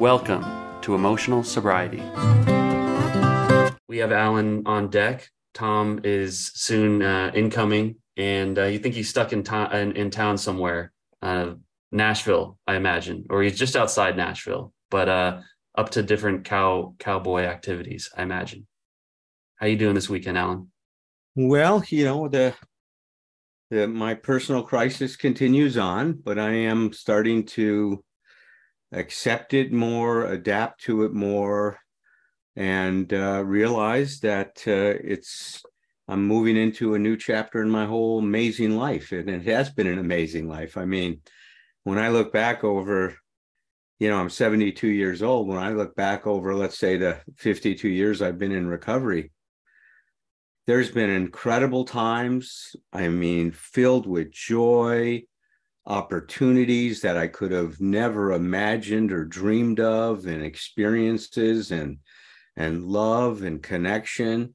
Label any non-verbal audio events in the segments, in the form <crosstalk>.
Welcome to Emotional Sobriety. We have Allen on deck. Thom is soon uh, incoming, and uh, you think he's stuck in, to- in, in town somewhere, uh, Nashville, I imagine, or he's just outside Nashville, but uh, up to different cow cowboy activities, I imagine. How you doing this weekend, Allen? Well, you know the the my personal crisis continues on, but I am starting to accept it more, adapt to it more, and uh, realize that uh, it's I'm moving into a new chapter in my whole amazing life, and it has been an amazing life. I mean, when I look back over, you know, I'm 72 years old. When I look back over, let's say, the 52 years I've been in recovery, there's been incredible times. I mean, filled with joy, opportunities that I could have never imagined or dreamed of, and experiences and and love and connection.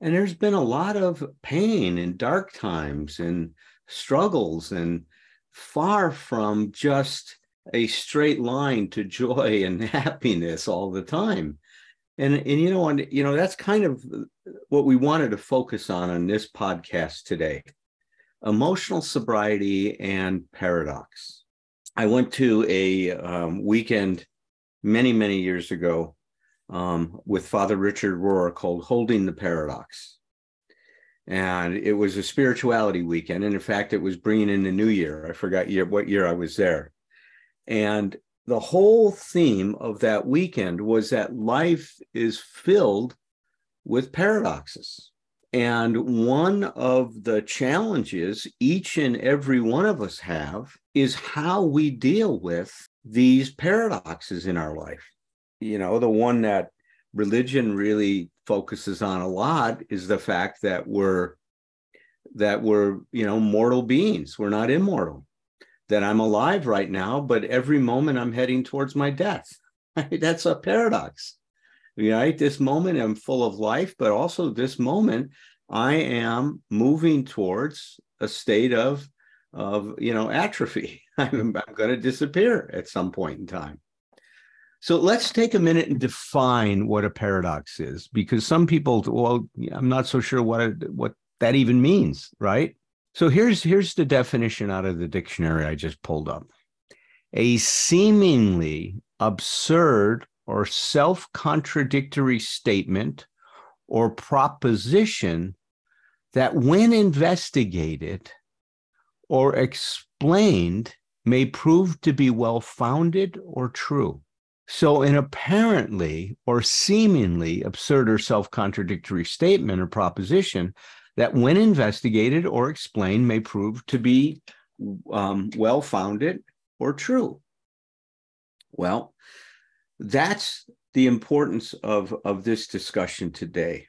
And there's been a lot of pain and dark times and struggles and far from just a straight line to joy and <laughs> happiness all the time. And, and you know, and, you know, that's kind of what we wanted to focus on on this podcast today emotional sobriety and paradox. I went to a um, weekend many, many years ago um, with Father Richard Rohr called Holding the Paradox. And it was a spirituality weekend. And in fact, it was bringing in the new year. I forgot year, what year I was there. And the whole theme of that weekend was that life is filled with paradoxes. And one of the challenges each and every one of us have is how we deal with these paradoxes in our life. You know, the one that religion really focuses on a lot is the fact that we're that we're, you know, mortal beings. We're not immortal. That I'm alive right now, but every moment I'm heading towards my death. <laughs> That's a paradox right? This moment I'm full of life, but also this moment I am moving towards a state of of you know atrophy. <laughs> I'm, I'm going to disappear at some point in time. So let's take a minute and define what a paradox is, because some people, well, I'm not so sure what it, what that even means, right? So here's here's the definition out of the dictionary I just pulled up: a seemingly absurd or self contradictory statement or proposition that, when investigated or explained, may prove to be well founded or true. So, an apparently or seemingly absurd or self contradictory statement or proposition that, when investigated or explained, may prove to be um, well founded or true. Well, that's the importance of, of this discussion today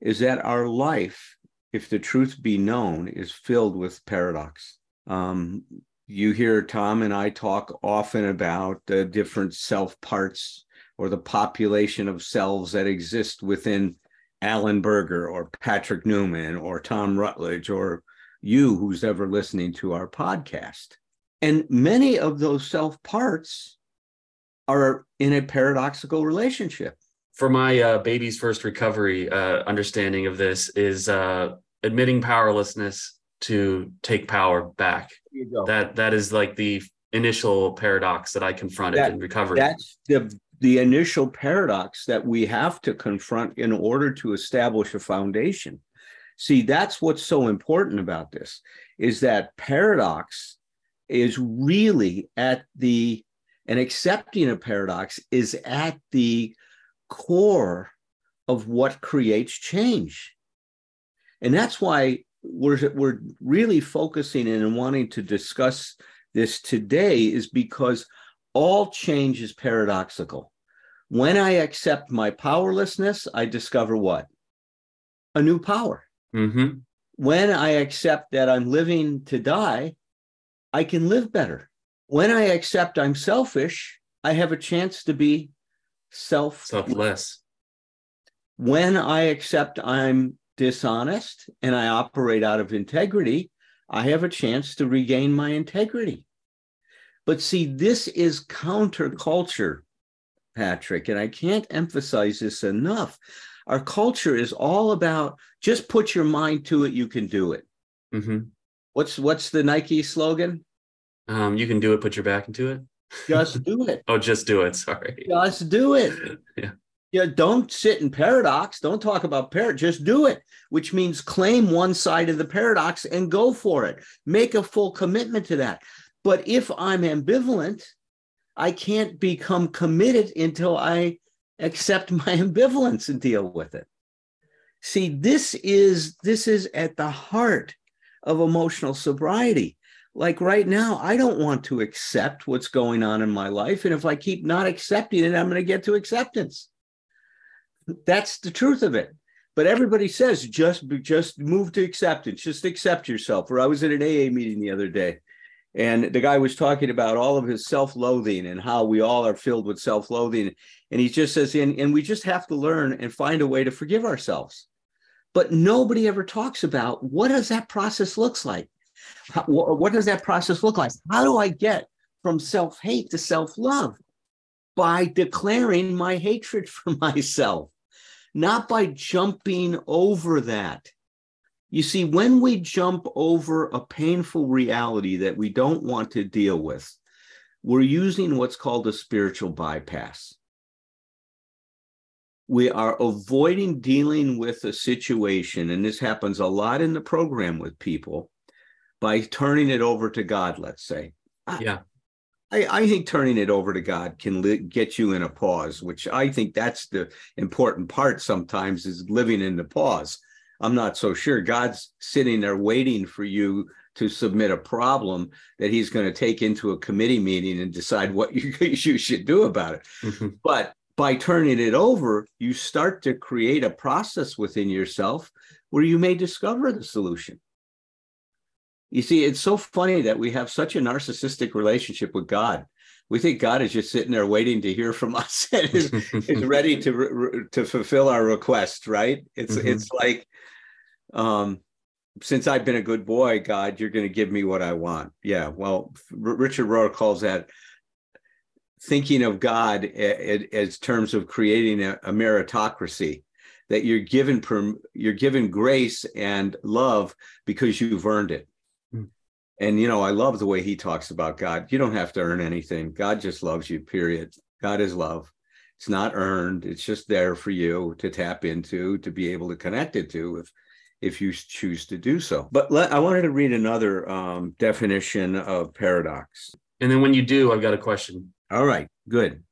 is that our life, if the truth be known, is filled with paradox. Um, you hear Thom and I talk often about the different self parts or the population of selves that exist within Allen Berger or Patrick Newman or Thom Rutledge or you who's ever listening to our podcast. And many of those self parts are in a paradoxical relationship. For my uh, baby's first recovery, uh, understanding of this is uh, admitting powerlessness to take power back. That that is like the initial paradox that I confronted that, in recovery. That's the the initial paradox that we have to confront in order to establish a foundation. See, that's what's so important about this is that paradox is really at the and accepting a paradox is at the core of what creates change. And that's why we're, we're really focusing in and wanting to discuss this today is because all change is paradoxical. When I accept my powerlessness, I discover what? A new power. Mm-hmm. When I accept that I'm living to die, I can live better when I accept I'm selfish, I have a chance to be self selfless. When I accept I'm dishonest and I operate out of integrity, I have a chance to regain my integrity. But see, this is counterculture Patrick, and I can't emphasize this enough. Our culture is all about just put your mind to it, you can do it. hmm What's what's the Nike slogan? Um, you can do it. Put your back into it. Just do it. <laughs> Oh, just do it. Sorry. Just do it. <laughs> Yeah. Yeah, don't sit in paradox. Don't talk about paradox. Just do it, which means claim one side of the paradox and go for it. Make a full commitment to that. But if I'm ambivalent, I can't become committed until I accept <laughs> my ambivalence and deal with it. See, this is this is at the heart of emotional sobriety. Like right now, I don't want to accept what's going on in my life. And if I keep not accepting it, I'm going to get to acceptance. That's the truth of it. But everybody says just just move to acceptance, just accept yourself. Or I was at an AA meeting the other day, and the guy was talking about all of his self-loathing and how we all are filled with self-loathing. And he just says, and, and we just have to learn and find a way to forgive ourselves. But nobody ever talks about what does that process looks like? How, what does that process look like? How do I get from self-hate to self-love? By declaring my hatred <laughs> for myself not by jumping over that. You see, when we jump over a painful reality that we don't want to deal with, we're using what's called a spiritual bypass. We are avoiding dealing with a situation, and this happens a lot in the program with people by turning it over to God, let's say. Yeah. I, I, think turning it over to God can li- get you in a pause, which I think that's the important part sometimes is living in the pause. I'm not so sure God's sitting there waiting for you to submit a problem that he's going to take into a committee meeting and decide what <laughs> you, you should do about it. Mm-hmm. But by turning it over, you start to create a process within yourself where you may discover the solution. You see, it's so funny that we have such a narcissistic relationship with God. We think God is just sitting there waiting to hear from <laughs> us and is, is <laughs> ready to to fulfill our request, right? It's mm-hmm. it's like, um, since I've been a good boy, God, you're going to give me what I want. Yeah. Well, R- Richard Rohr calls that thinking of God as terms of creating a, a meritocracy that you're given you're given grace and love because you've earned it and you know i love the way he talks about god. You don't have to earn anything. God just loves you period. God is love. It's not earned. It's just there for you to tap into to be able to connect it to if if you choose to do so. But let, i wanted to read another um, definition of paradox. And then when you do i've got a question. All right. Good.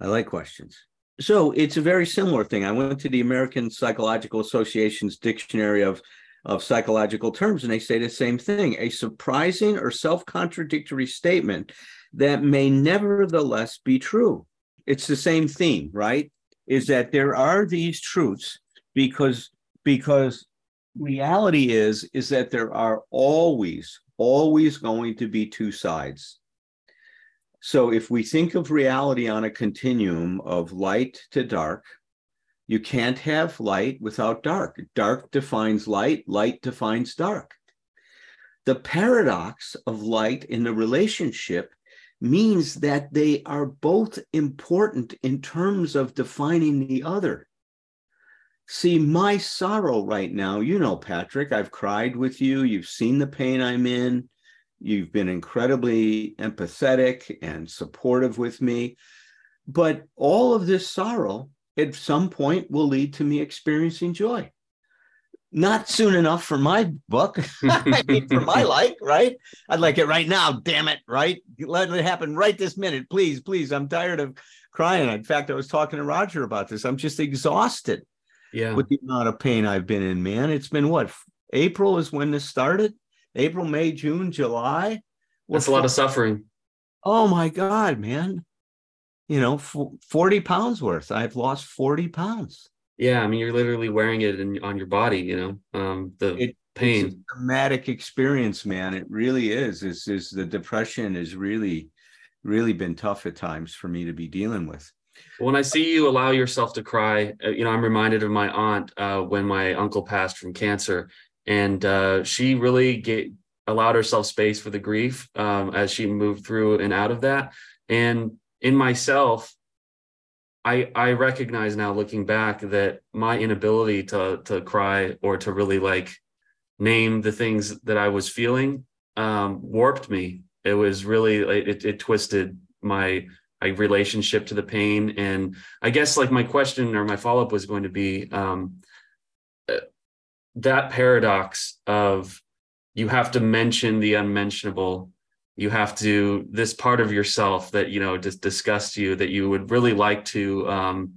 I like questions. So it's a very similar thing. I went to the american psychological association's dictionary of of psychological terms, and they say the same thing a surprising or self contradictory statement that may nevertheless be true. It's the same theme, right? Is that there are these truths because because reality is is that there are always always going to be two sides so if we think of reality on a continuum of light to dark you can't have light without dark. Dark defines light, light defines dark. The paradox of light in the relationship means that they are both important in terms of defining the other. See, my sorrow right now, you know, Patrick, I've cried with you. You've seen the pain I'm in. You've been incredibly empathetic and supportive with me. But all of this sorrow at some point will lead to me experiencing joy. Not soon enough for my book, <laughs> I mean, for my <laughs> like, right? I'd like it right now, damn it, right? Let it happen right this minute, please, please. I'm tired of crying. In fact, I was talking to Roger about this. I'm just exhausted yeah. with the amount of pain I've been in, man. It's been what? April is when this started? April, May, June, July. That's a lot of suffering. Oh my God, man you know, 40 pounds worth. I've lost 40 pounds. Yeah. I mean, you're literally wearing it in, on your body, you know, um, the it, pain. It's a traumatic experience, man. It really is. Is is the depression has really, really been tough at times for me to be dealing with. When I see you allow yourself to cry, uh, you know, I'm reminded of my aunt uh, when my uncle passed from cancer, and uh, she really get, allowed herself space for the grief um, as she moved through and out of that. And in myself, I I recognize now looking back that my inability to to cry or to really like name the things that I was feeling um, warped me. It was really it, it twisted my my relationship to the pain, and I guess like my question or my follow up was going to be um, uh, that paradox of you have to mention the unmentionable you have to this part of yourself that you know just disgusts you that you would really like to um,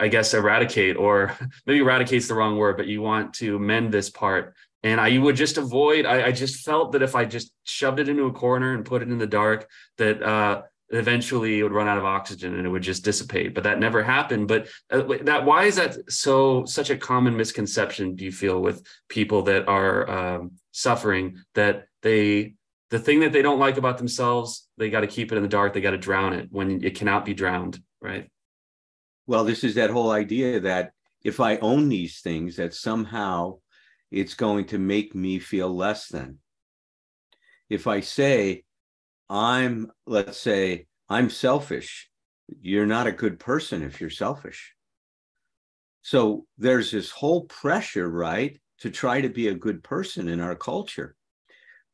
i guess eradicate or <laughs> maybe eradicate's the wrong word but you want to mend this part. And i would just avoid I, I just felt that if i just shoved it into a corner and put it in the dark that uh, eventually it would run out of oxygen and it would just dissipate. But that never happened. But uh, that why is that so such a common misconception do you feel with people that are um, suffering that they the thing that they don't like about themselves, they got to keep it in the dark. They got to drown it when it cannot be drowned, right? Well, this is that whole idea that if I own these things, that somehow it's going to make me feel less than. If I say, I'm, let's say, I'm selfish, you're not a good person if you're selfish. So there's this whole pressure, right, to try to be a good person in our culture.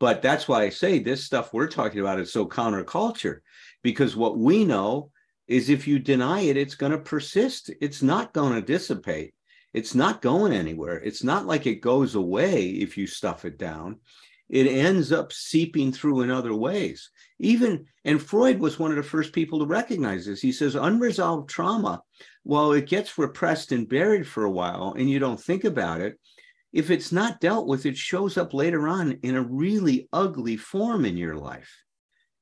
But that's why I say this stuff we're talking about is so counterculture, because what we know is if you deny it, it's going to persist. It's not going to dissipate. It's not going anywhere. It's not like it goes away if you stuff it down. It ends up seeping through in other ways. Even, and Freud was one of the first people to recognize this. He says unresolved trauma, while it gets repressed and buried for a while and you don't think about it, if it's not dealt with, it shows up later on in a really ugly form in your life.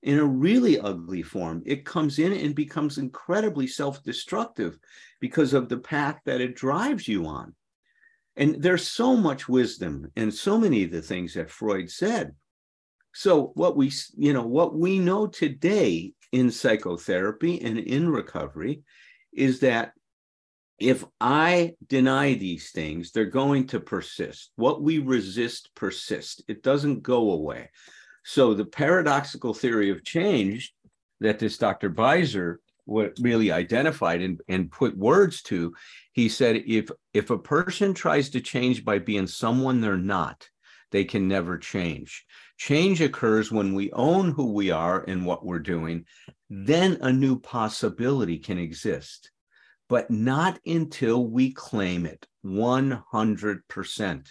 In a really ugly form, it comes in and becomes incredibly self destructive because of the path that it drives you on. And there's so much wisdom and so many of the things that Freud said. So what we, you know, what we know today in psychotherapy and in recovery is that if I deny these things, they're going to persist. What we resist persists. It doesn't go away. So the paradoxical theory of change that this Dr. Beisser really identified and, and put words to, he said, if if a person tries to change by being someone they're not, they can never change. Change occurs when we own who we are and what we're doing, then a new possibility can exist but not until we claim it 100%.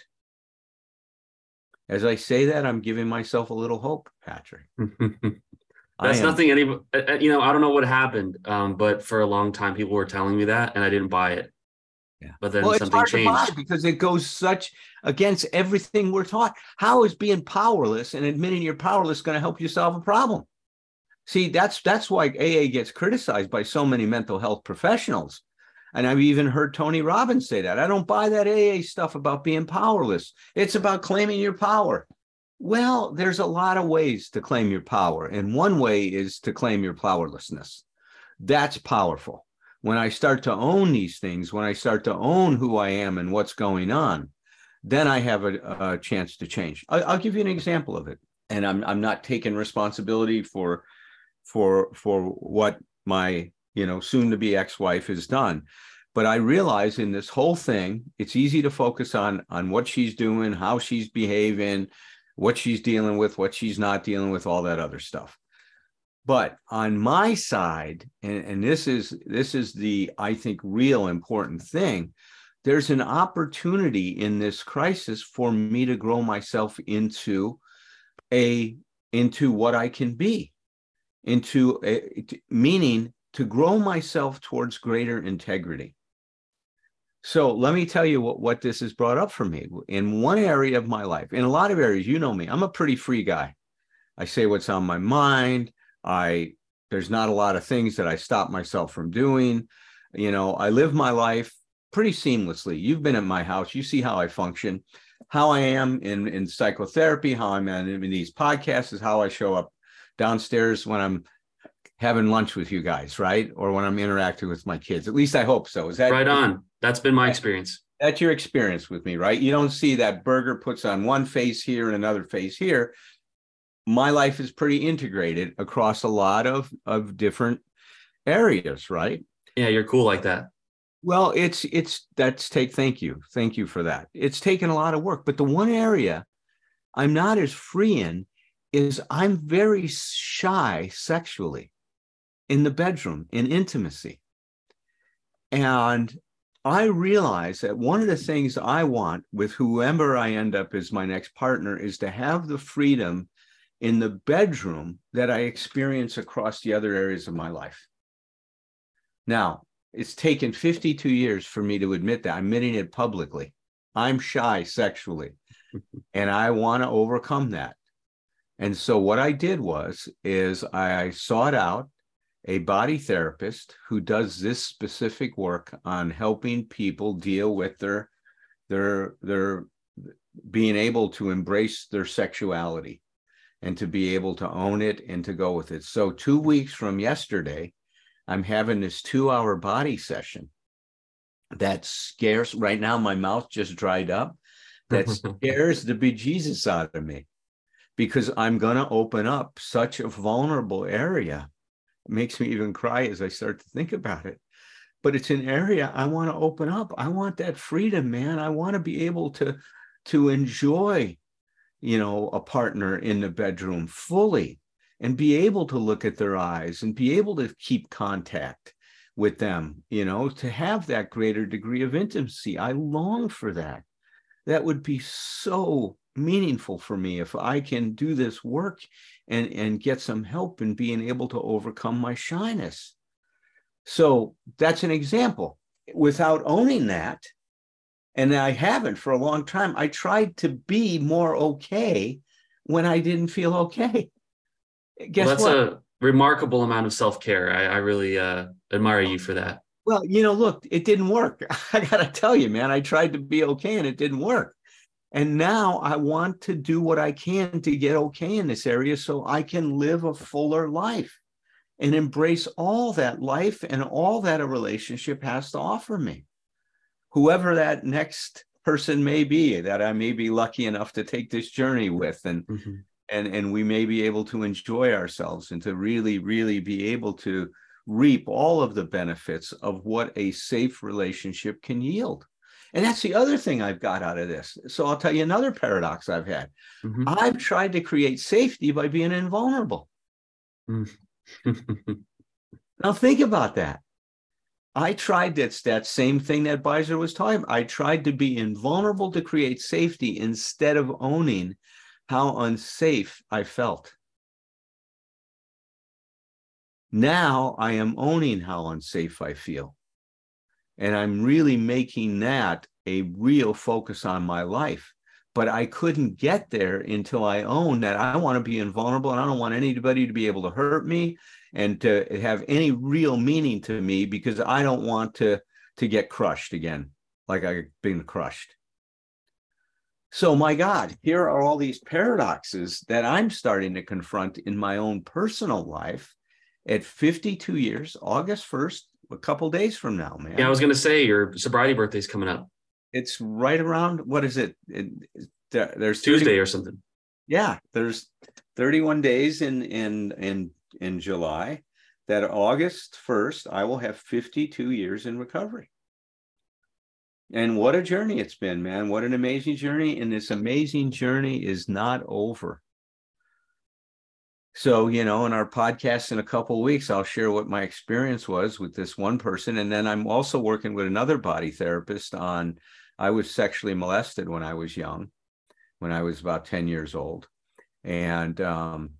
As I say that, I'm giving myself a little hope, Patrick. <laughs> That's nothing any, uh, uh, you know, I don't know what happened, um, but for a long time, people were telling me that and I didn't buy it. Yeah. But then well, something changed. because it goes such against everything we're taught. How is being powerless and admitting you're powerless going to help you solve a problem? See, that's that's why AA gets criticized by so many mental health professionals and I've even heard Tony Robbins say that. I don't buy that AA stuff about being powerless. It's about claiming your power. Well, there's a lot of ways to claim your power. And one way is to claim your powerlessness. That's powerful. When I start to own these things, when I start to own who I am and what's going on, then I have a, a chance to change. I, I'll give you an example of it. And I'm, I'm not taking responsibility for, for, for what my you know, soon to be ex-wife is done. But I realize in this whole thing, it's easy to focus on on what she's doing, how she's behaving, what she's dealing with, what she's not dealing with, all that other stuff. But on my side, and, and this is this is the I think real important thing, there's an opportunity in this crisis for me to grow myself into a into what I can be, into a, meaning to grow myself towards greater integrity. So let me tell you what, what this has brought up for me. In one area of my life, in a lot of areas, you know me, I'm a pretty free guy. I say what's on my mind. I there's not a lot of things that I stop myself from doing. You know, I live my life pretty seamlessly. You've been at my house, you see how I function. How I am in, in psychotherapy, how I'm in, in these podcasts is how I show up downstairs when I'm having lunch with you guys, right? Or when I'm interacting with my kids. At least I hope so. Is that right on? That's been my experience. That's your experience with me, right? You don't see that Berger puts on one face here and another face here. My life is pretty integrated across a lot of, of different areas, right? Yeah, you're cool like that. Well, it's it's that's take thank you. Thank you for that. It's taken a lot of work, but the one area I'm not as free in is I'm very shy sexually in the bedroom, in intimacy. And I realize that one of the things I want with whoever I end up as my next partner is to have the freedom in the bedroom that I experience across the other areas of my life. Now, it's taken 52 years for me to admit that. I'm admitting it publicly. I'm shy sexually, <laughs> and I want to overcome that. And so what I did was is I sought out a body therapist who does this specific work on helping people deal with their their their being able to embrace their sexuality and to be able to own it and to go with it. So 2 weeks from yesterday I'm having this 2-hour body session that scares right now my mouth just dried up that <laughs> scares the bejesus out of me because I'm going to open up such a vulnerable area makes me even cry as I start to think about it. But it's an area I want to open up. I want that freedom, man. I want to be able to to enjoy, you know, a partner in the bedroom fully and be able to look at their eyes and be able to keep contact with them, you know, to have that greater degree of intimacy. I long for that. That would be so meaningful for me if I can do this work and, and get some help in being able to overcome my shyness. So that's an example. Without owning that, and I haven't for a long time, I tried to be more okay when I didn't feel okay. Guess well, that's what? a remarkable amount of self care. I, I, really uh, admire you for that. Well, you know, look, it didn't work. <laughs> I got to tell you, man, I tried to be okay and it didn't work. And now I want to do what I can to get okay in this area so I can live a fuller life and embrace all that life and all that a relationship has to offer me. Whoever that next person may be that I may be lucky enough to take this journey with and mm-hmm. and and we may be able to enjoy ourselves and to really really be able to reap all of the benefits of what a safe relationship can yield. And that's the other thing I've got out of this. So I'll tell you another paradox I've had. Mm-hmm. I've tried to create safety by being invulnerable. Mm-hmm. <laughs> now think about that. I tried that's that same thing that Beisser was talking. I tried to be invulnerable to create safety instead of owning how unsafe I felt. Now I am owning how unsafe I feel. And I'm really making that a real focus on my life. But I couldn't get there until I own that I want to be invulnerable and I don't want anybody to be able to hurt me and to have any real meaning to me because I don't want to, to get crushed again, like I've been crushed. So, my God, here are all these paradoxes that I'm starting to confront in my own personal life at 52 years, August 1st, a couple days from now, man. Yeah, I was going to say your sobriety birthday's coming up. It's right around what is it? it there's Tuesday 30, or something. Yeah, there's 31 days in in in in July. That August 1st, I will have 52 years in recovery. And what a journey it's been, man. What an amazing journey. And this amazing journey is not over. So, you know, in our podcast in a couple weeks, I'll share what my experience was with this one person. And then I'm also working with another body therapist on I was sexually molested when I was young, when I was about 10 years old. And um,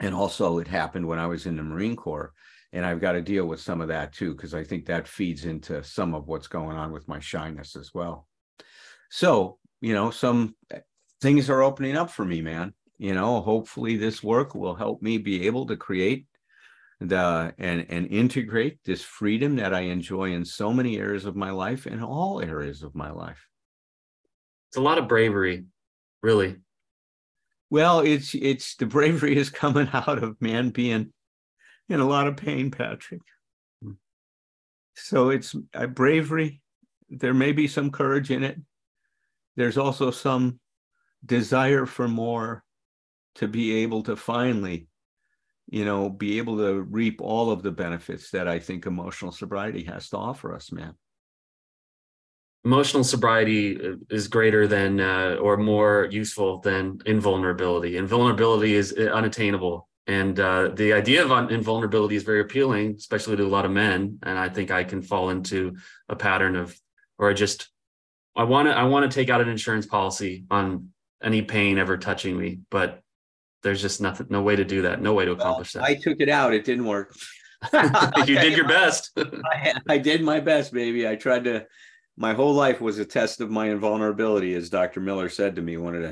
and also it happened when I was in the Marine Corps. And I've got to deal with some of that too, because I think that feeds into some of what's going on with my shyness as well. So, you know, some things are opening up for me, man you know hopefully this work will help me be able to create the and and integrate this freedom that i enjoy in so many areas of my life in all areas of my life. It's a lot of bravery really. Well it's it's the bravery is coming <laughs> out of man being in a lot of pain patrick. Hmm. so it's a bravery there may be some courage in it. There's also some desire for more to be able to finally you know, be able to reap all of the benefits that I think emotional sobriety has to offer us, man. Emotional sobriety is greater than uh, or more useful than invulnerability. Invulnerability is uh, unattainable. And uh, the idea of invulnerability is very appealing, especially to a lot of men. And I think I can fall into a pattern of, or I just, I want to, I want to take out an insurance policy on any pain ever touching me, but there's just nothing, no way to do that. No way to accomplish well, that. I took it out. It didn't work. <laughs> <laughs> you did your best. <laughs> I, I, did my best, baby. I tried to. My whole life was a test of my invulnerability, as Dr. Miller said to me. One of the,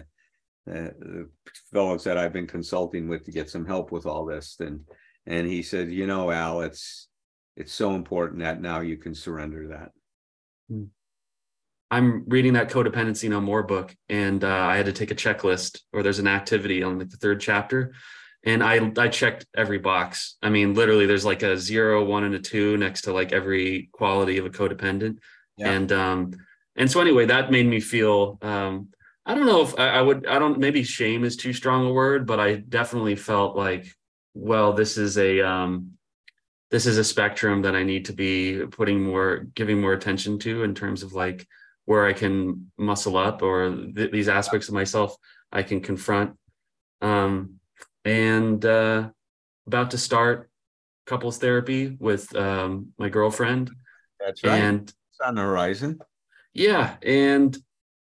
uh, the fellows that I've been consulting with to get some help with all this, and and he said, you know, Al, it's it's so important that now you can surrender that. Hmm. I'm reading that codependency no more book, and uh, I had to take a checklist, or there's an activity on like the third chapter, and I I checked every box. I mean, literally, there's like a zero, one, and a two next to like every quality of a codependent, yeah. and um, and so anyway, that made me feel. Um, I don't know if I, I would. I don't. Maybe shame is too strong a word, but I definitely felt like, well, this is a um, this is a spectrum that I need to be putting more, giving more attention to in terms of like where I can muscle up or th- these aspects of myself I can confront. Um, and uh, about to start couples therapy with um, my girlfriend. That's right. And it's on the horizon. Yeah, and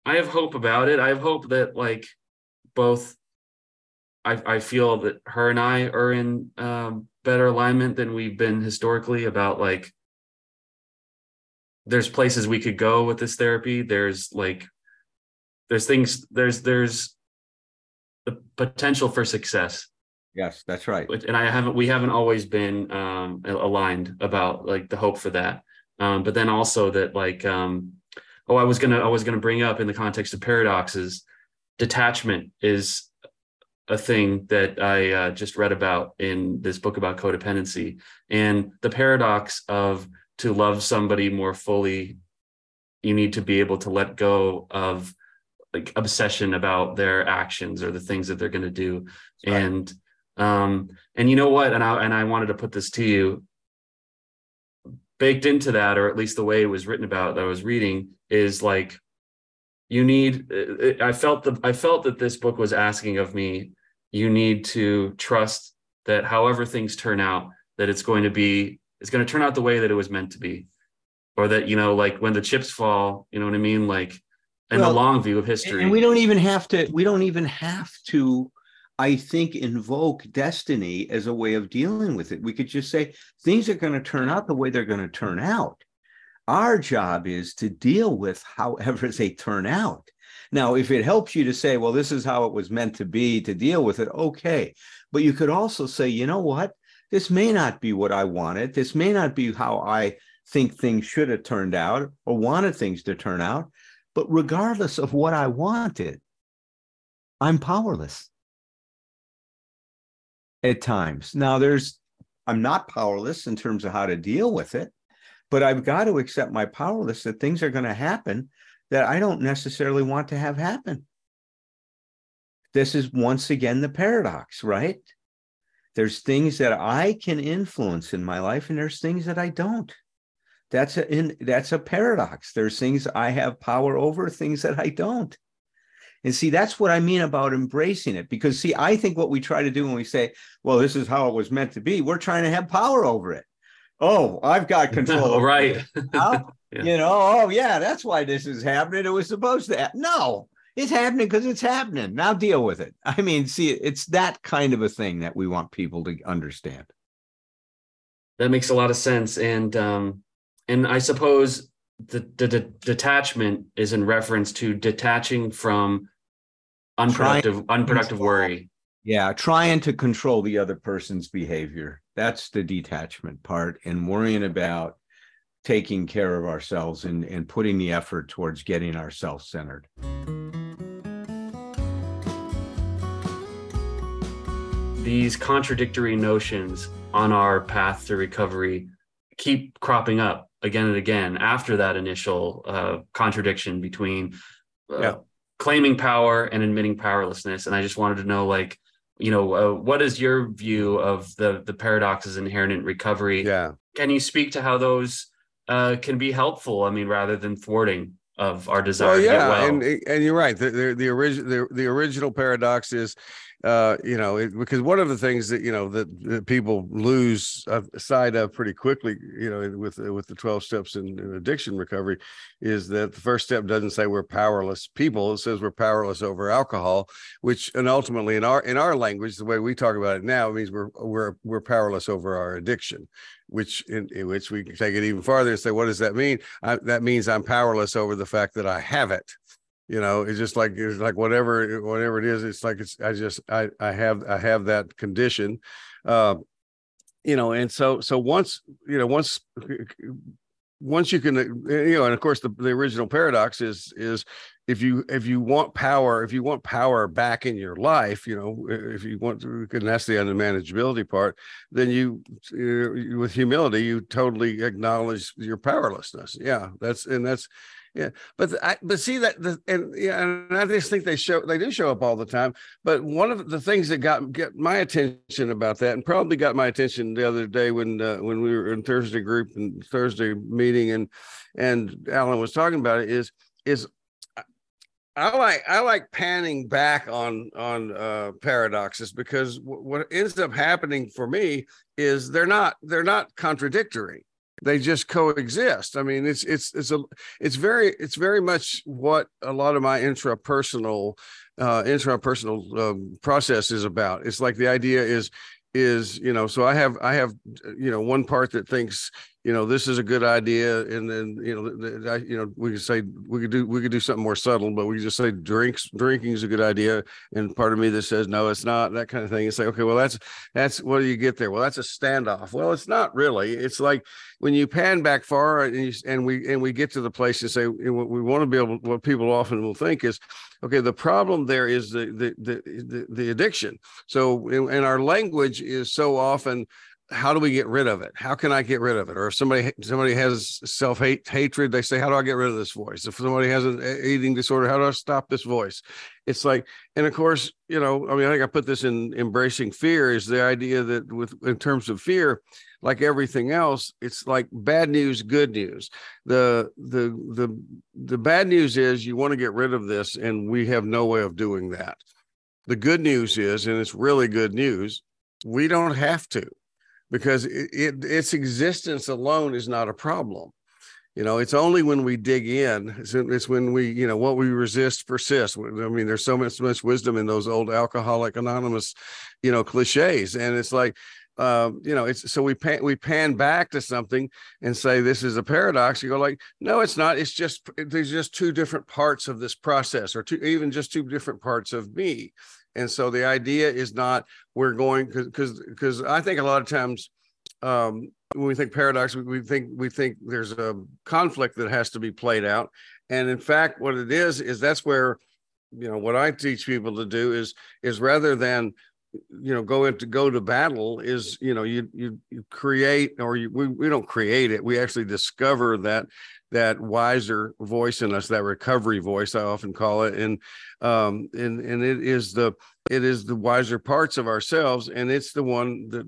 I have hope about it. I have hope that like both. I I feel that her and I are in um, better alignment than we've been historically about like there's places we could go with this therapy. There's like there's things there's there's the potential for success. Yes that's right. And i haven't we haven't always been um aligned about like the hope for that. Um but then also that like um oh i was gonna i was gonna bring up in the context of paradoxes detachment is a thing that i uh, just read about in this book about codependency. And the paradox of to love somebody more fully you need to be able to let go of like obsession about their actions or the things that they're going to do right. and um and you know what? And i and i wanted to put this to you. Baked into that or at least the way it was written about that i was reading is like you need i felt the i felt that this book was asking of me you need to trust that however things turn out that it's going to be it's going to turn out the way that it was meant to be. Or that you know like when the chips fall you know what i mean? Like in well, the long view of history. and we don't even have to we don't even have to i think invoke destiny as a way of dealing with it. We could just say things are going to turn out the way they're going to turn out. Our job is to deal with however they turn out. Now if it helps you to say well this is how it was meant to be to deal with it okay. But you could also say you know what this may not be what I wanted. This may not be how I think things should have turned out or wanted things to turn out. But regardless of what I wanted, I'm powerless at times. Now, there's, I'm not powerless in terms of how to deal with it, but I've got to accept my powerless that things are going to happen that I don't necessarily want to have happen. This is once again the paradox, right? There's things that I can influence in my life, and there's things that I don't. That's a in, that's a paradox. There's things I have power over, things that I don't. And see, that's what I mean about embracing it. Because see, I think what we try to do when we say, well, this is how it was meant to be, we're trying to have power over it. Oh, I've got <laughs> control. right. <laughs> yeah. You know, oh yeah, that's why this is happening. It was supposed to happen. No, it's happening because it's happening. Now deal with it. I mean, see, it's that kind of a thing that we want people to understand. That makes a lot of sense, and um, and I suppose the, the, the detachment is in reference to detaching from unproductive unproductive worry. Yeah, trying to control the other person's behavior. That's the detachment part, and worrying about taking care of ourselves and, and putting the effort towards getting ourselves centered. These contradictory notions on our path to recovery keep cropping up again and again after that initial uh, contradiction between uh, yeah. claiming power and admitting powerlessness and i just wanted to know like you know, uh, what is your view of the the paradoxes inherent in recovery? Yeah. Can you speak to how those uh, can be helpful? I mean, rather than thwarting of our desire. Well, yeah, well. and and you're right. The the, the original the, the original paradox is uh, you know, it, because one of the things that you know that, that people lose sight of pretty quickly, you know, with with the twelve steps in, in, addiction recovery, is that the first step doesn't say we're powerless people; it says we're powerless over alcohol, which and ultimately in our in our language, the way we talk about it now, it means we're we're we're powerless over our addiction. Which in, in which we can take it even farther and say, what does that mean? I, that means I'm powerless over the fact that I have it you know it's just like it's like whatever whatever it is it's like it's i just i i have i have that condition uh you know and so so once you know once once you can you know and of course the, the original paradox is is if you if you want power if you want power back in your life you know if you want to and that's the unmanageability part then you, you with humility you totally acknowledge your powerlessness. Yeah that's and that's yeah but i but see that the and yeah and i just think they show they do show up all the time but one of the things that got get my attention about that and probably got my attention the other day when uh, when we were in thursday group and thursday meeting and and allen was talking about it is is I like I like panning back on on uh, paradoxes because w- what ends up happening for me is they're not they're not contradictory they just coexist. I mean it's it's it's a it's very it's very much what a lot of my intrapersonal uh intrapersonal um, process is about. It's like the idea is is you know so i have i have you know one part that thinks you know this is a good idea and then you know you know we could say we could do we could do something more subtle but we could just say drinks drinking is a good idea and part of me that says no it's not that kind of thing. It's like okay well that's that's what do you get there? Well that's a standoff. Well it's not really. It's like when you pan back far and, you, and we and we get to the place and say what we want to be able what people often will think is okay the problem there is the the the the, the addiction. So and our language is so often how do we get rid of it? How can I get rid of it? Or if somebody somebody has self hate hatred, they say, how do I get rid of this voice? If somebody has an eating disorder, how do I stop this voice? It's like, and of course, you know, I mean, I think I put this in embracing fear is the idea that with in terms of fear, like everything else, it's like bad news, good news. The the the the bad news is you want to get rid of this, and we have no way of doing that. The good news is, and it's really good news, we don't have to because it, it, its existence alone is not a problem you know it's only when we dig in it's, it's, when we you know what we resist persists i mean there's so much, much wisdom in those old alcoholic anonymous you know cliches and it's like um, you know, it's so we pan we pan back to something and say this is a paradox. You go like, no, it's not. It's just there's just two different parts of this process, or two even just two different parts of me. And so the idea is not we're going because because I think a lot of times um, when we think paradox, we, we think we think there's a conflict that has to be played out. And in fact, what it is is that's where you know what I teach people to do is is rather than you know go into go to battle is you know you you, you create or you, we, we don't create it we actually discover that that wiser voice in us that recovery voice i often call it. And um and and it is the it is the wiser parts of ourselves. And it's the one that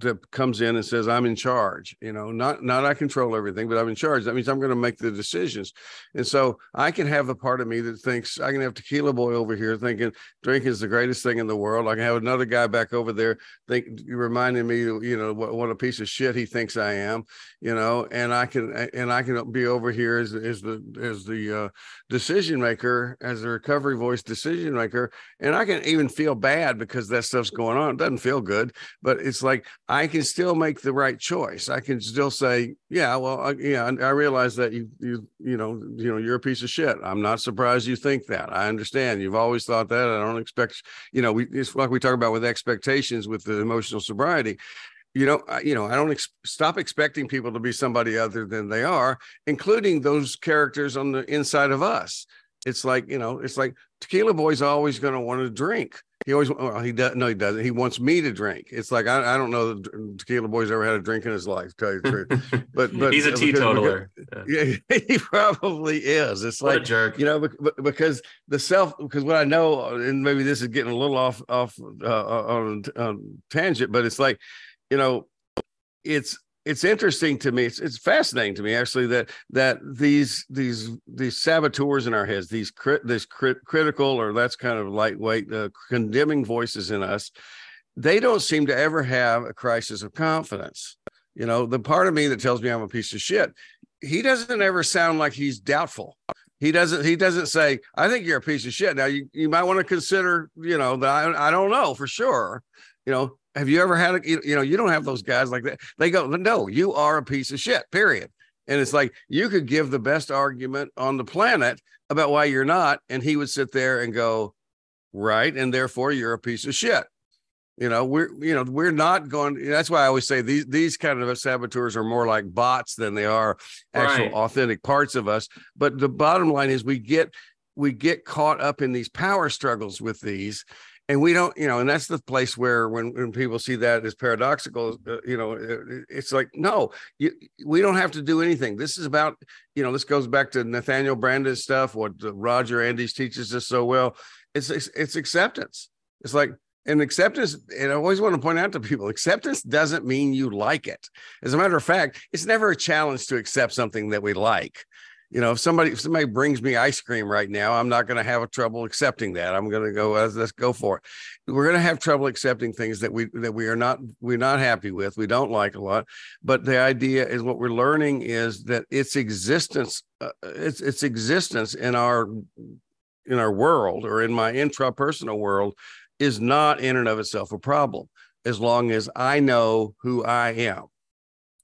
that comes in and says i'm in charge you know not not i control everything but i'm in charge. That means i'm going to make the decisions. And so i can have a part of me that thinks i can have tequila boy over here thinking drink is the greatest thing in the world. I can have another guy back over there think reminding me you know what, what a piece of shit he thinks i am you know and i can and i can be over here as, as the as the uh, decision maker as a recovery voice decision maker and i can even feel feel bad because that stuff's going on. It doesn't feel good, but it's like I can still make the right choice. I can still say, yeah, well, I, yeah, I realize that you, you, you know, you know, you're a piece of shit. I'm not surprised you think that. I understand. You've always thought that. I don't expect, you know, we it's like we talk about with expectations with the emotional sobriety you know I, you know i don't ex- stop expecting people to be somebody other than they are including those characters on the inside of us it's like you know it's like tequila boy's always going to want to drink He always well, he does no he doesn't. He wants me to drink. It's like I, I don't know that tequila boy's ever had a drink in his life. To tell you the truth, <laughs> but but he's a teetotaler. Because, yeah, <laughs> he probably is. It's what like a jerk. you know because the self because what I know and maybe this is getting a little off off uh, on, on tangent, but it's like you know it's it's interesting to me. It's, it's fascinating to me actually that that these these these saboteurs in our heads, these crit, this crit, critical or that's kind of lightweight uh, condemning voices in us, they don't seem to ever have a crisis of confidence. You know, the part of me that tells me I'm a piece of shit, he doesn't ever sound like he's doubtful. He doesn't. He doesn't say, "I think you're a piece of shit." Now, you you might want to consider, you know, that I I don't know for sure. You know, have you ever had a, you know, you don't have those guys like that. They go, no, you are a piece of shit, period. And it's like you could give the best argument on the planet about why you're not. And he would sit there and go, right. And therefore you're a piece of shit. You know, we're, you know, we're not going. That's why I always say these, these kind of saboteurs are more like bots than they are actual Right. authentic parts of us. But the bottom line is we get, we get caught up in these power struggles with these and we don't you know and that's the place where when, when people see that as paradoxical uh, you know it- it's like no you, we don't have to do anything. This is about you know this goes back to nathaniel branden's stuff what uh, roger andes teaches us so well. It's it's, it's acceptance. It's like and acceptance and i always want to point out to people acceptance doesn't mean you like it. As a matter of fact it's never a challenge to accept something that we like you know if somebody if somebody brings me ice cream right now i'm not going to have a trouble accepting that. I'm going to go let's, go for it. We're going to have trouble accepting things that we that we are not we're not happy with we don't like a lot but the idea is what we're learning is that its existence uh, its its existence in our in our world or in my intrapersonal world is not in and of itself a problem as long as i know who i am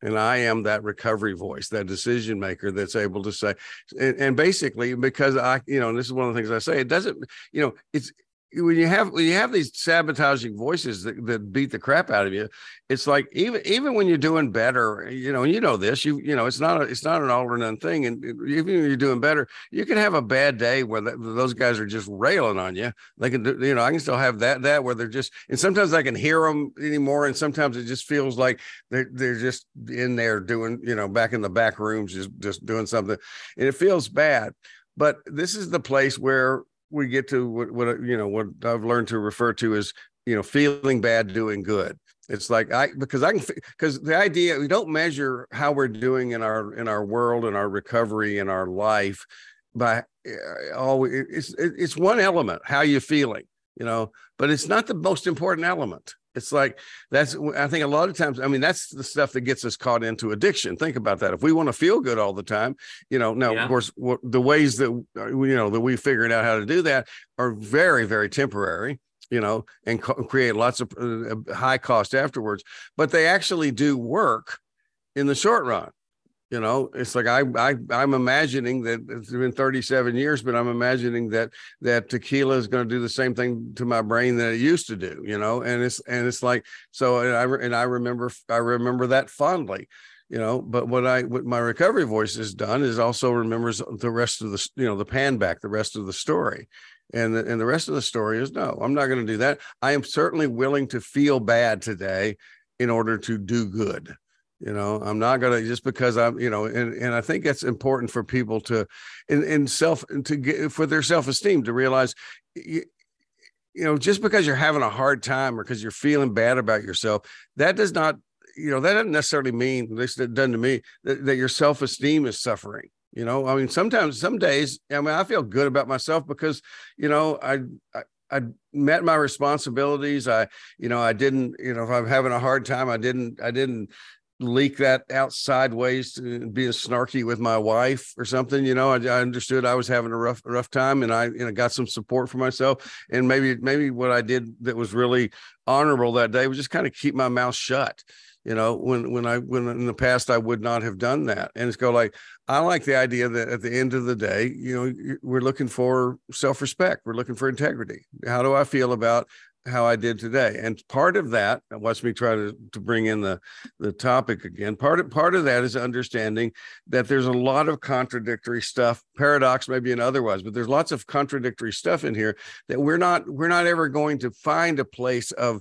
and I am that recovery voice, that decision maker that's able to say, and, and basically because I, you know, and this is one of the things I say, it doesn't, you know, it's when you have when you have these sabotaging voices that, that beat the crap out of you, it's like even even when you're doing better, you know, you know this, you you know, it's not a, it's not an all or none thing, and even when you're doing better, you can have a bad day where that, those guys are just railing on you. They can, do, you know, I can still have that that where they're just, and sometimes I can hear them anymore, and sometimes it just feels like they're they're just in there doing, you know, back in the back rooms, just just doing something, and it feels bad. But this is the place where we get to what, what you know what I've learned to refer to as you know feeling bad, doing good. It's like I because I can because the idea we don't measure how we're doing in our in our world and our recovery in our life by uh, all it's it's one element how you feeling you know but it's not the most important element it's like that's i think a lot of times i mean that's the stuff that gets us caught into addiction. Think about that. If we want to feel good all the time you know now Yeah. of course what, the ways that uh, you know that we figured out how to do that are very very temporary you know and co- create lots of uh, high cost afterwards but they actually do work in the short run you know it's like i i i'm imagining that it's been 37 years but i'm imagining that that tequila is going to do the same thing to my brain that it used to do you know? And it's and it's like so and i and i remember i remember that fondly you know? But what i what my recovery voice has done is also remembers the rest of the you know the pan back the rest of the story. And the, and the rest of the story is no i'm not going to do that. I am certainly willing to feel bad today in order to do good you know i'm not to just because i'm you know and, and i think that's important for people to in, in self to get for their self-esteem to realize you, you know just because you're having a hard time or because you're feeling bad about yourself that does not you know that doesn't necessarily mean at least it doesn't to me that, that your self-esteem is suffering you know? I mean sometimes some days i mean i feel good about myself because you know i i, I met my responsibilities. I you know i didn't you know if i'm having a hard time i didn't i didn't leak that out sideways to being snarky with my wife or something you know? I, I understood i was having a rough rough time and i you know got some support for myself. And maybe maybe what i did that was really honorable that day was just kind of keep my mouth shut you know? When when i when in the past i would not have done that. And it's go like i like the idea that at the end of the day you know we're looking for self-respect. We're looking for integrity. How do i feel about how I did today. And part of that, watch me try to, to bring in the, the topic again. Part of part of that is understanding that there's a lot of contradictory stuff, paradox maybe and otherwise, but there's lots of contradictory stuff in here that we're not we're not ever going to find a place of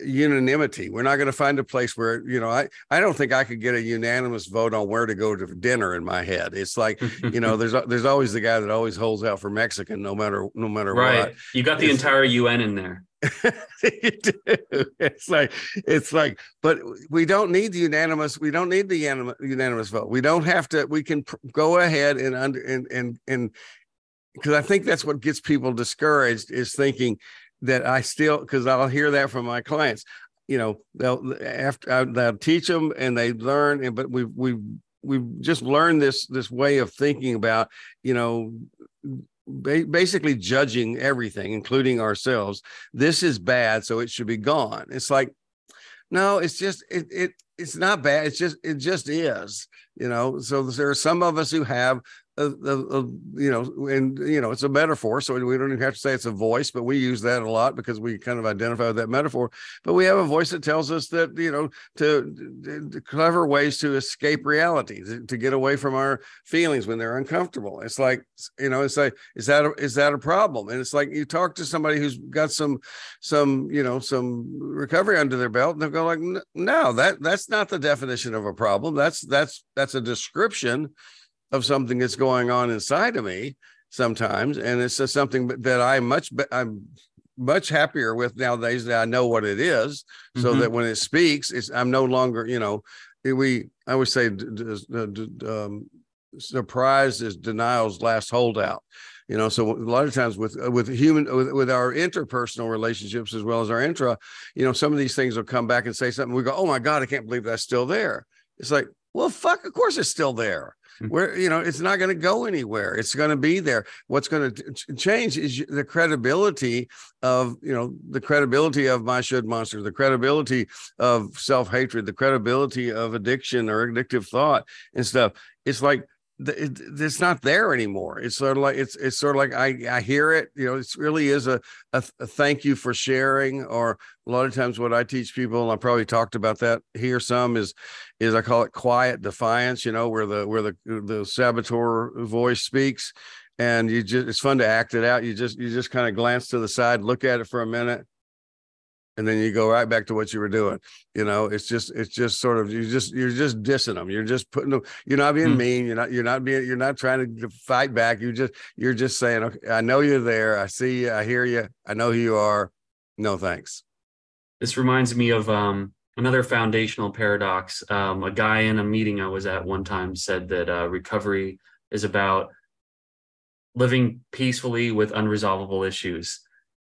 unanimity. We're not going to find a place where, you know, I, I don't think I could get a unanimous vote on where to go to dinner in my head. It's like, you know, there's <laughs> there's always the guy that always holds out for Mexican no matter no matter what. right. what. You got the it's, entire UN in there. <laughs> It's like it's like, but we don't need the unanimous. We don't need the unanimous vote. We don't have to. We can pr- go ahead and under and and and because I think that's what gets people discouraged is thinking that I still because I'll hear that from my clients. You know, they'll after uh, they'll teach them and they learn, and but we we we've just learned this this way of thinking about you know basically judging everything including ourselves. This is bad so it should be gone. It's like no it's just it, it it's not bad. It's just it just is you know? So there are some of us who have you know, and you know, it's a metaphor, so we don't even have to say it's a voice, but we use that a lot because we kind of identify with that metaphor. But we have a voice that tells us that you know, to, to clever ways to escape reality, to, to, get away from our feelings when they're uncomfortable. It's like you know, it's like is that a, is that a problem? And it's like you talk to somebody who's got some some you know some recovery under their belt, and they'll go like, no, that that's not the definition of a problem. That's that's that's a description of something that's going on inside of me sometimes and it's just something that i much i'm much happier with nowadays that i know what it is so mm-hmm. that when it speaks it's i'm no longer you know we i would say um, surprise is denial's last holdout you know so a lot of times with with human with, with our interpersonal relationships as well as our intra you know some of these things will come back and say something we go oh my god i can't believe that's still there it's like well fuck of course it's still there. Mm. where you know it's not going to go anywhere. It's going to be there. What's going to change is the credibility of you know the credibility of my should monster the credibility of self-hatred the credibility of addiction or addictive thought and stuff. It's like it, it's not there anymore. It's sort of like it's it's sort of like I I hear it. You know, it really is a, a, a thank you for sharing. Or a lot of times, what I teach people, and I probably talked about that here some is is I call it quiet defiance. You know, where the where the the saboteur voice speaks, and you just it's fun to act it out. You just you just kind of glance to the side, look at it for a minute, and then you go right back to what you were doing. You know it's just it's just sort of you just you're just dissing them. You're just putting them you're not being mm-hmm. mean. You're not you're not being you're not trying to fight back. You just you're just saying okay i know you're there. I see you. I hear you. I know who you are. No thanks. This reminds me of um another foundational paradox. Um a guy in a meeting i was at one time said that uh, recovery is about living peacefully with unresolvable issues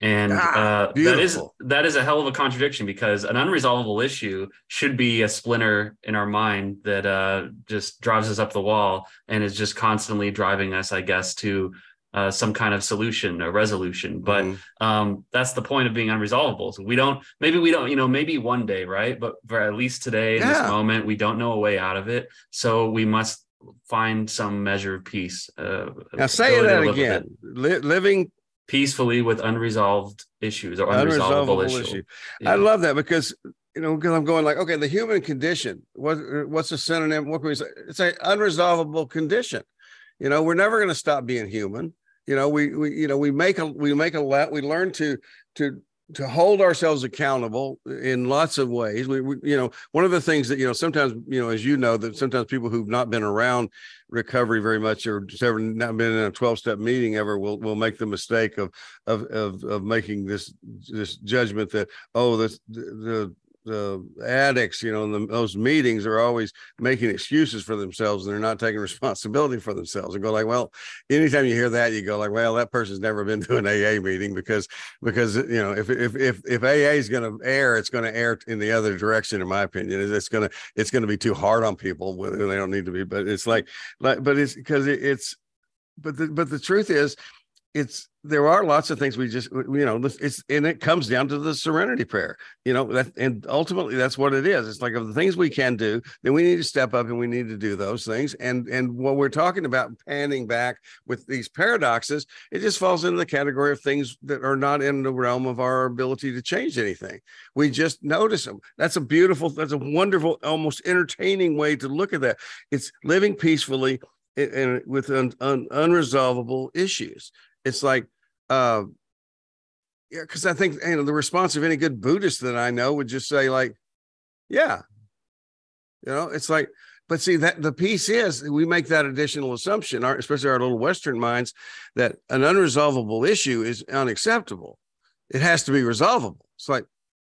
and ah, uh, that is that is a hell of a contradiction because an unresolvable issue should be a splinter in our mind that uh, just drives us up the wall and is just constantly driving us, I guess, to uh, some kind of solution or resolution. But mm-hmm. um, that's the point of being unresolvable. So we don't, maybe we don't, you know, maybe one day, right? But for at least today, in this moment, we don't know a way out of it. So we must find some measure of peace. Uh, now say that again. Li- living peacefully with unresolved issues or unresolvable, unresolvable issue. issue. Yeah. I love that because you know because I'm going like okay the human condition what what's a synonym what can we say it's an unresolvable condition you know we're never going to stop being human you know we we you know we make a we make a lot we learn to to to hold ourselves accountable in lots of ways. We, we, you know, one of the things that you know sometimes you know, as you know, that sometimes people who've not been around recovery very much or just ever not been in a twelve step meeting ever will will make the mistake of of of, of making this this judgment that oh this the the addicts, you know, the, those meetings are always making excuses for themselves and they're not taking <laughs> responsibility for themselves. And go like, well, anytime you hear that, you go like, well, that person's never been to an AA meeting because because you know if if if if AA is going to err, it's going to err in the other direction. In my opinion, it's going to it's going to be too hard on people when they don't need to be. But it's like like but it's because it, it's but the but the truth is it's there are lots of things we just you know it's and it comes down to the serenity prayer you know that and ultimately that's what it is. It's like of the things we can do then we need to step up and we need to do those things. And and what we're talking about panning back with these paradoxes it just falls into the category of things that are not in the realm of our ability to change anything. We just notice them that's a beautiful that's a wonderful almost entertaining way to look at that. It's living peacefully and with un, un, unresolvable issues it's like uh yeah because i think you know the response of any good buddhist that i know would just say like yeah you know it's like but see that the piece is we make that additional assumption our, especially our little western minds that an unresolvable issue is unacceptable it has to be resolvable it's like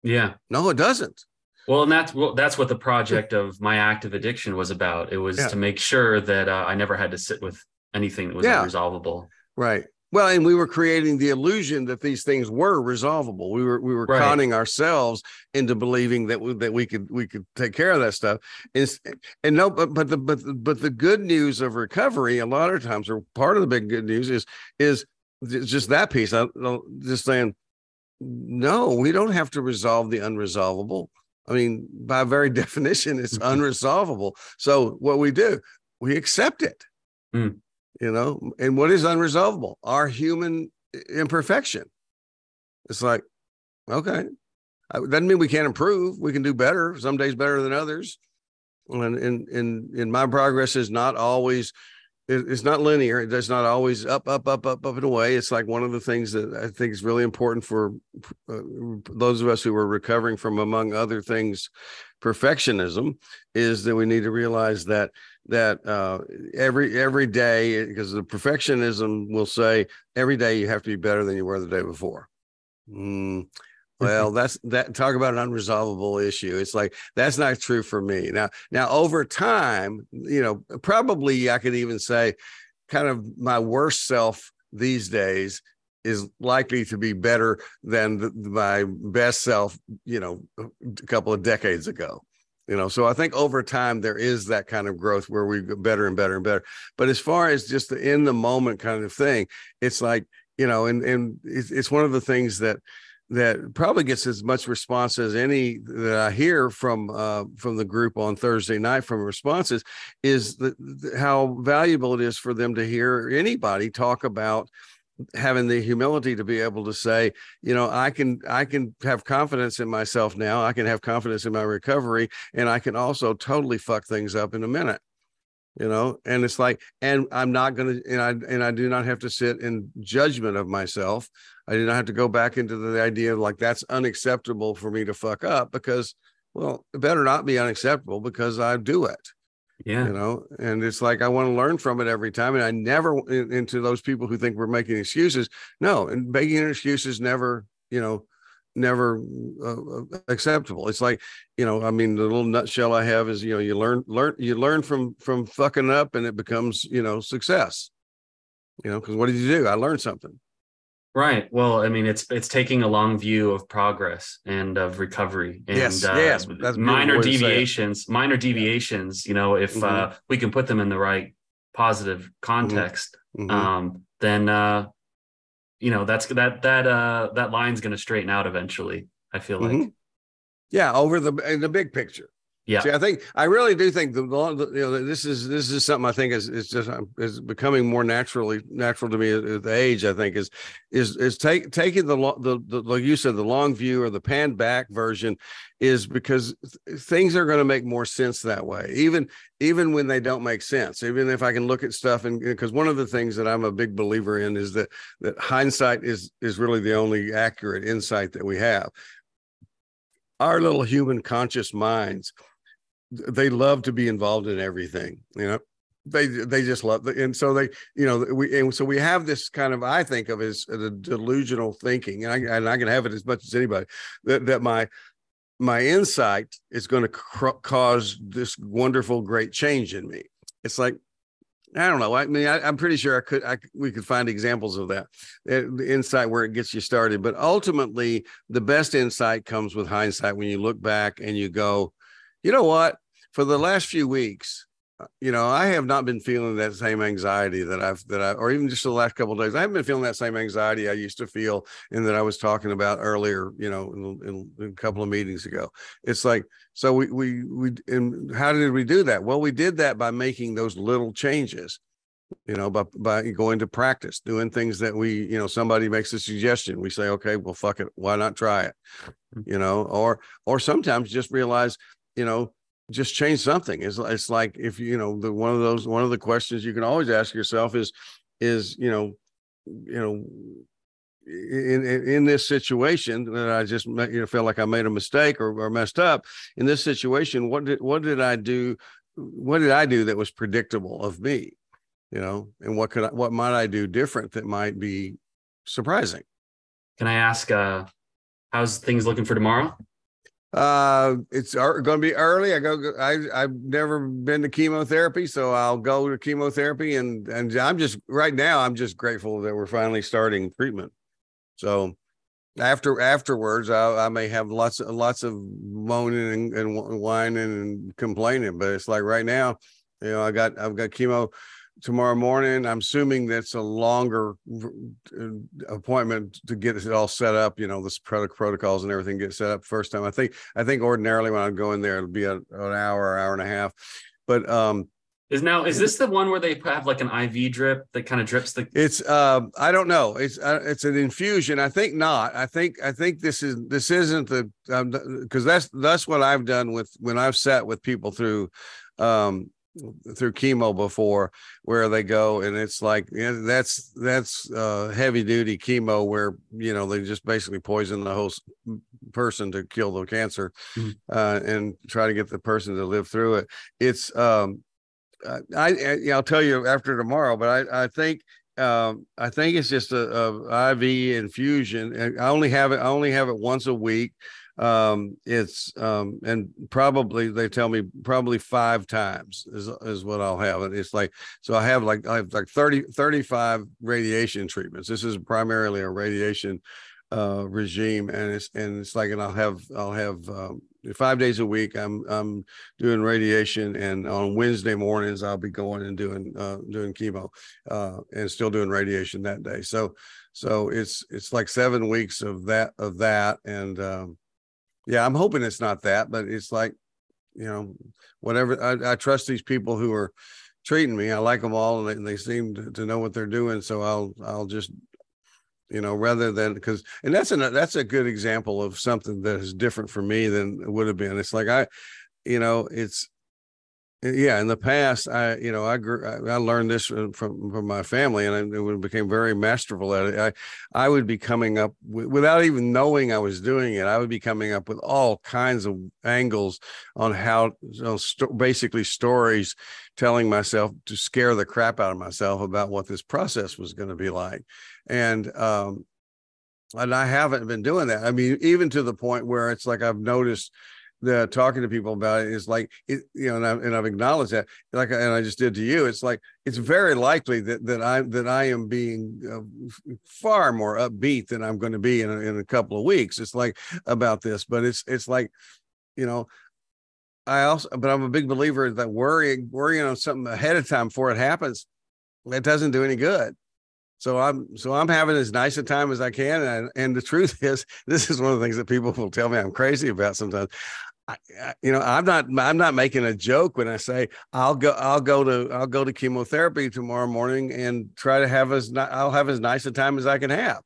yeah no it doesn't well, and that's well, that's what the project of my active addiction was about. It was yeah. to make sure that uh, I never had to sit with anything that was yeah. unresolvable. Right. Well, and we were creating the illusion that these things were resolvable. We were we were right. conning ourselves into believing that we, that we could we could take care of that stuff. And, and no, but but the but but the good news of recovery a lot of times, or part of the big good news is is just that piece. I just saying, no, we don't have to resolve the unresolvable. I mean, by very <laughs> definition, it's unresolvable. So what we do, we accept it. Mm you know and what is unresolvable? Our human imperfection. It's like okay doesn't mean we can't improve. We can do better. Some days better than others. And in in in my progress is not always it's not linear. It does not always up up up up up and away it's like one of the things that i think is really important for uh, those of us who are recovering from among other things perfectionism is that we need to realize that that uh, every every day because the perfectionism will say every day you have to be better than you were the day before. Mm, well, that's that. Talk about an unresolvable issue. It's like that's not true for me. Now, now over time, you know, probably I could even say, kind of my worst self these days is likely to be better than the, my best self, you know, a couple of decades ago you know so i think over time there is that kind of growth where we get better and better and better. But as far as just the in the moment kind of thing it's like you know and and it's, one of the things that that probably gets as much response as any that I hear from uh, from the group on Thursday night from responses is the, the, how valuable it is for them to hear anybody talk about having the humility to be able to say you know i can i can have confidence in myself now i can have confidence in my recovery and i can also totally fuck things up in a minute you know? And it's like and i'm not going to and i and i do not have to sit in judgment of myself. I do not have to go back into the idea of like that's unacceptable for me to fuck up because well it better not be unacceptable because i do it yeah. You know, and it's like I want to learn from it every time. And I never into those people who think we're making excuses. No, and making an excuse is never, you know, never uh, uh, acceptable. It's like, you know, I mean, the little nutshell I have is, you know, you learn, learn, you learn from from fucking up, and it becomes, you know, success. You know, because what did you do? I learned something. Right. Well, I mean, it's it's taking a long view of progress and of recovery. And, yes. Uh, yes. That's minor deviations. Minor deviations. You know, if mm-hmm. uh, we can put them in the right positive context, mm-hmm. um, then uh, you know that's that that uh, that line's going to straighten out eventually. I feel like. Mm-hmm. Yeah, over the in the big picture. Yeah, See, I think I really do think the, you know this is this is something I think is is just um, is becoming more naturally natural to me at the age. I think is is is take taking the, the the like you said the long view or the pan back version is because things are going to make more sense that way. Even even when they don't make sense. Even if I can look at stuff and because one of the things that I'm a big believer in is that that hindsight is is really the only accurate insight that we have. Our little human conscious minds they love to be involved in everything you know they they just love the, and so they you know we and so we have this kind of i think of as a delusional thinking and i and i can have it as much as anybody that that my my insight is going to cr- cause this wonderful great change in me it's like I don't know. I mean, I, am pretty sure I could. I we could find examples of that, uh, the insight where it gets you started. But ultimately, the best insight comes with hindsight when you look back and you go, you know what? For the last few weeks, you know, I have not been feeling that same anxiety that I've that I or even just the last couple days. I haven't been feeling that same anxiety I used to feel and that I was talking about earlier, you know, in, in, in a couple of meetings ago. It's like so we we we and how did we do that? Well, we did that by making those little changes you know by by going to practice doing things that we you know somebody makes a suggestion we say okay well fuck it why not try it mm-hmm. you know or or sometimes just realize you know just change something. It's, it's like if you know the one of those one of the questions you can always ask yourself is is you know you know in, in, in this situation that I just met, you know feel like I made a mistake or, or messed up in this situation what did what did I do what did I do that was predictable of me? You know and what could I, what might I do different that might be surprising? Can I ask uh how's things looking for tomorrow uh, it's going to be early. I go. I I've never been to chemotherapy, so I'll go to chemotherapy, and and I'm just right now. I'm just grateful that we're finally starting treatment. So after afterwards, I, I may have lots of lots of moaning and, and whining and complaining, but it's like right now, you know, I got I've got chemo tomorrow morning. I'm assuming that's a longer uh, appointment to get it all set up. You know, the protocols and everything get set up first time. I think I think ordinarily when I go in there, it'll be a, an hour, hour and a half. But um, is now is this the one where they have like an IV drip that kind of drips the? It's um, I don't know. It's uh, it's an infusion. I think not. I think I think this is this isn't the because um, that's that's what I've done with when I've sat with people through um through chemo before where they go and it's like yeah, that's that's uh, heavy duty chemo where you know they just basically poison the whole person to kill the cancer mm-hmm. uh, and try to get the person to live through it it's um I, I will tell you after tomorrow but I I think um, I think it's just a, a IV infusion. I only have it. I only have it once a week um it's um and probably they tell me probably five times is is what i'll have. And it's like so i have like i have like 30 35 radiation treatments. This is primarily a radiation uh regime. And it's and it's like and i'll have i'll have um, five days a week i'm i'm doing radiation. And on wednesday mornings i'll be going and doing uh doing chemo uh and still doing radiation that day. So so it's it's like seven weeks of that of that. And um yeah, I'm hoping it's not that, but it's like, you know, whatever. I, I trust these people who are treating me. I like them all, and they, they seem to, know what they're doing. So I'll I'll just you know rather than because and that's a that's a good example of something that is different for me than it would have been it's like i you know it's yeah in the past i you know i grew i learned this from from my family and I, became very masterful at it. I i would be coming up without even knowing i was doing it i would be coming up with all kinds of angles on how know, st- basically stories telling myself to scare the crap out of myself about what this process was going to be like. And um and i haven't been doing that. I mean even to the point where it's like i've noticed the talking to people about it is like it, you know, and, I, and I've acknowledged that, like, and I just did to you. It's like it's very likely that that I that I am being uh, far more upbeat than I'm going to be in a, in a couple of weeks. It's like about this, but it's it's like, you know, I also, but I'm a big believer that worrying worrying on something ahead of time before it happens, that doesn't do any good. So I'm so I'm having as nice a time as I can, and and the truth <laughs> is, this is one of the things that people will tell me I'm crazy about sometimes. I, you know, I'm not I'm not making a joke when I say I'll go I'll go to I'll go to chemotherapy tomorrow morning and try to have as I'll have as nice a time as I can have,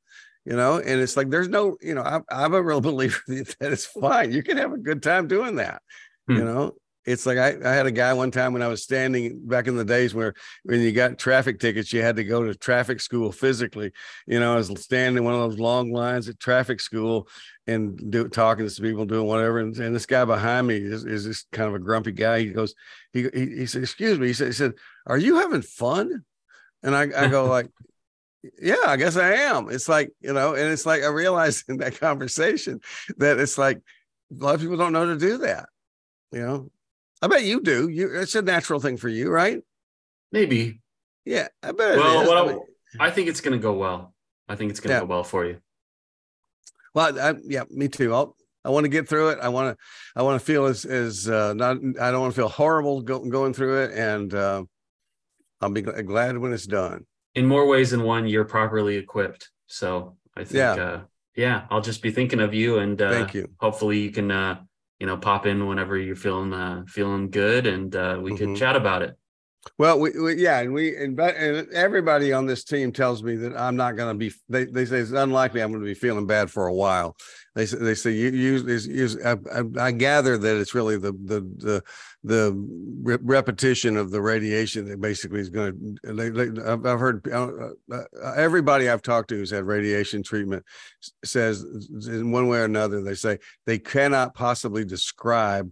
you know. And it's like there's no you know I'm, I'm a real <laughs> believer that it's fine. You can have a good time doing that, hmm. you know it's like I, I had a guy one time when I was standing back in the days where when you got traffic tickets, you had to go to traffic school physically. You know, I was standing in one of those long lines at traffic school and do, talking to people, doing whatever. And, and this guy behind me is, is this kind of a grumpy guy. He goes, he, he, he said, excuse me. He said, he said, are you having fun? And I, I go like, yeah, I guess I am. It's like, you know, and it's like, I realized <laughs> in that conversation that it's like, a lot of people don't know to do that, you know, I bet you do. You it's a natural thing for you, right? Maybe. Yeah, I bet. Well, well I, I, think it's going to go well. I think it's going to yeah. go well for you. Well, I, yeah, me too. I'll I want to get through it. I want to, I want to feel as, as, uh, not, I don't want to feel horrible go, going through it. And, uh, I'll be glad when it's done. In more ways than one, you're properly equipped. So I think, yeah, uh, yeah I'll just be thinking of you and, uh, thank you. Hopefully you can, uh, you know, pop in whenever you're feeling, uh, feeling good and, uh, we mm-hmm. could chat about it. Well, we, we, yeah, and we and, and everybody on this team tells me that I'm not going to be. They, they say it's unlikely I'm going to be feeling bad for a while. They they say you use use. I, I, I, gather that it's really the the the the re- repetition of the radiation that basically is going to. I've, I've heard uh, uh, everybody I've talked to who's had radiation treatment says in one way or another they say they cannot possibly describe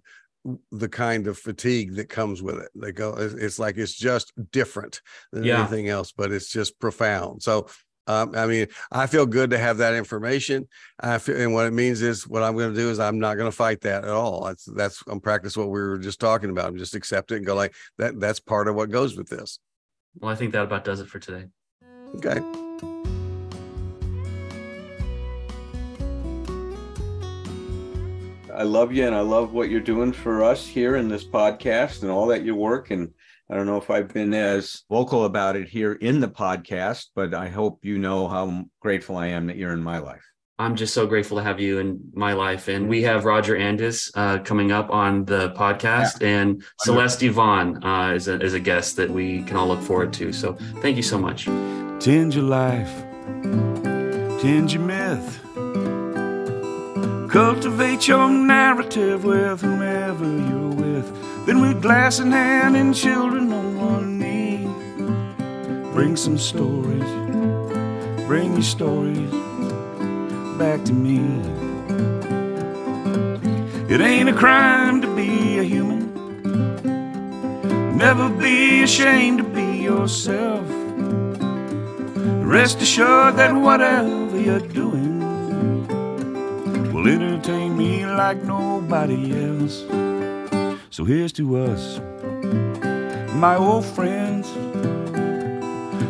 the kind of fatigue that comes with it. They go, it's like it's just different than yeah. anything else, but it's just profound. So, um, I mean, I feel good to have that information. I feel, and what it means is, what I'm going to do is, I'm not going to fight that at all. That's that's I'm practice what we were just talking about. I'm just accept it and go like that. That's part of what goes with this. Well, I think that about does it for today. Okay. I love you and I love what you're doing for us here in this podcast and all that you work. And I don't know if I've been as vocal about it here in the podcast, but I hope you know how grateful I am that you're in my life. I'm just so grateful to have you in my life. And we have Roger Andis uh, coming up on the podcast, yeah. and Celeste Yvonne uh, is, a, is a guest that we can all look forward to. So thank you so much. Tend your life, tend your myth. Cultivate your narrative with whomever you're with. Then with glass in hand and children on one knee. Bring some stories, bring your stories back to me. It ain't a crime to be a human. Never be ashamed to be yourself. Rest assured that whatever you're doing will entertain me like nobody else. So here's to us, my old friends,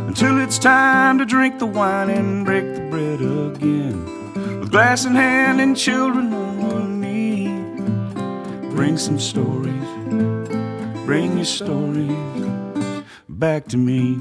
until it's time to drink the wine and break the bread again. With glass in hand and children on one knee, bring some stories, bring your stories back to me.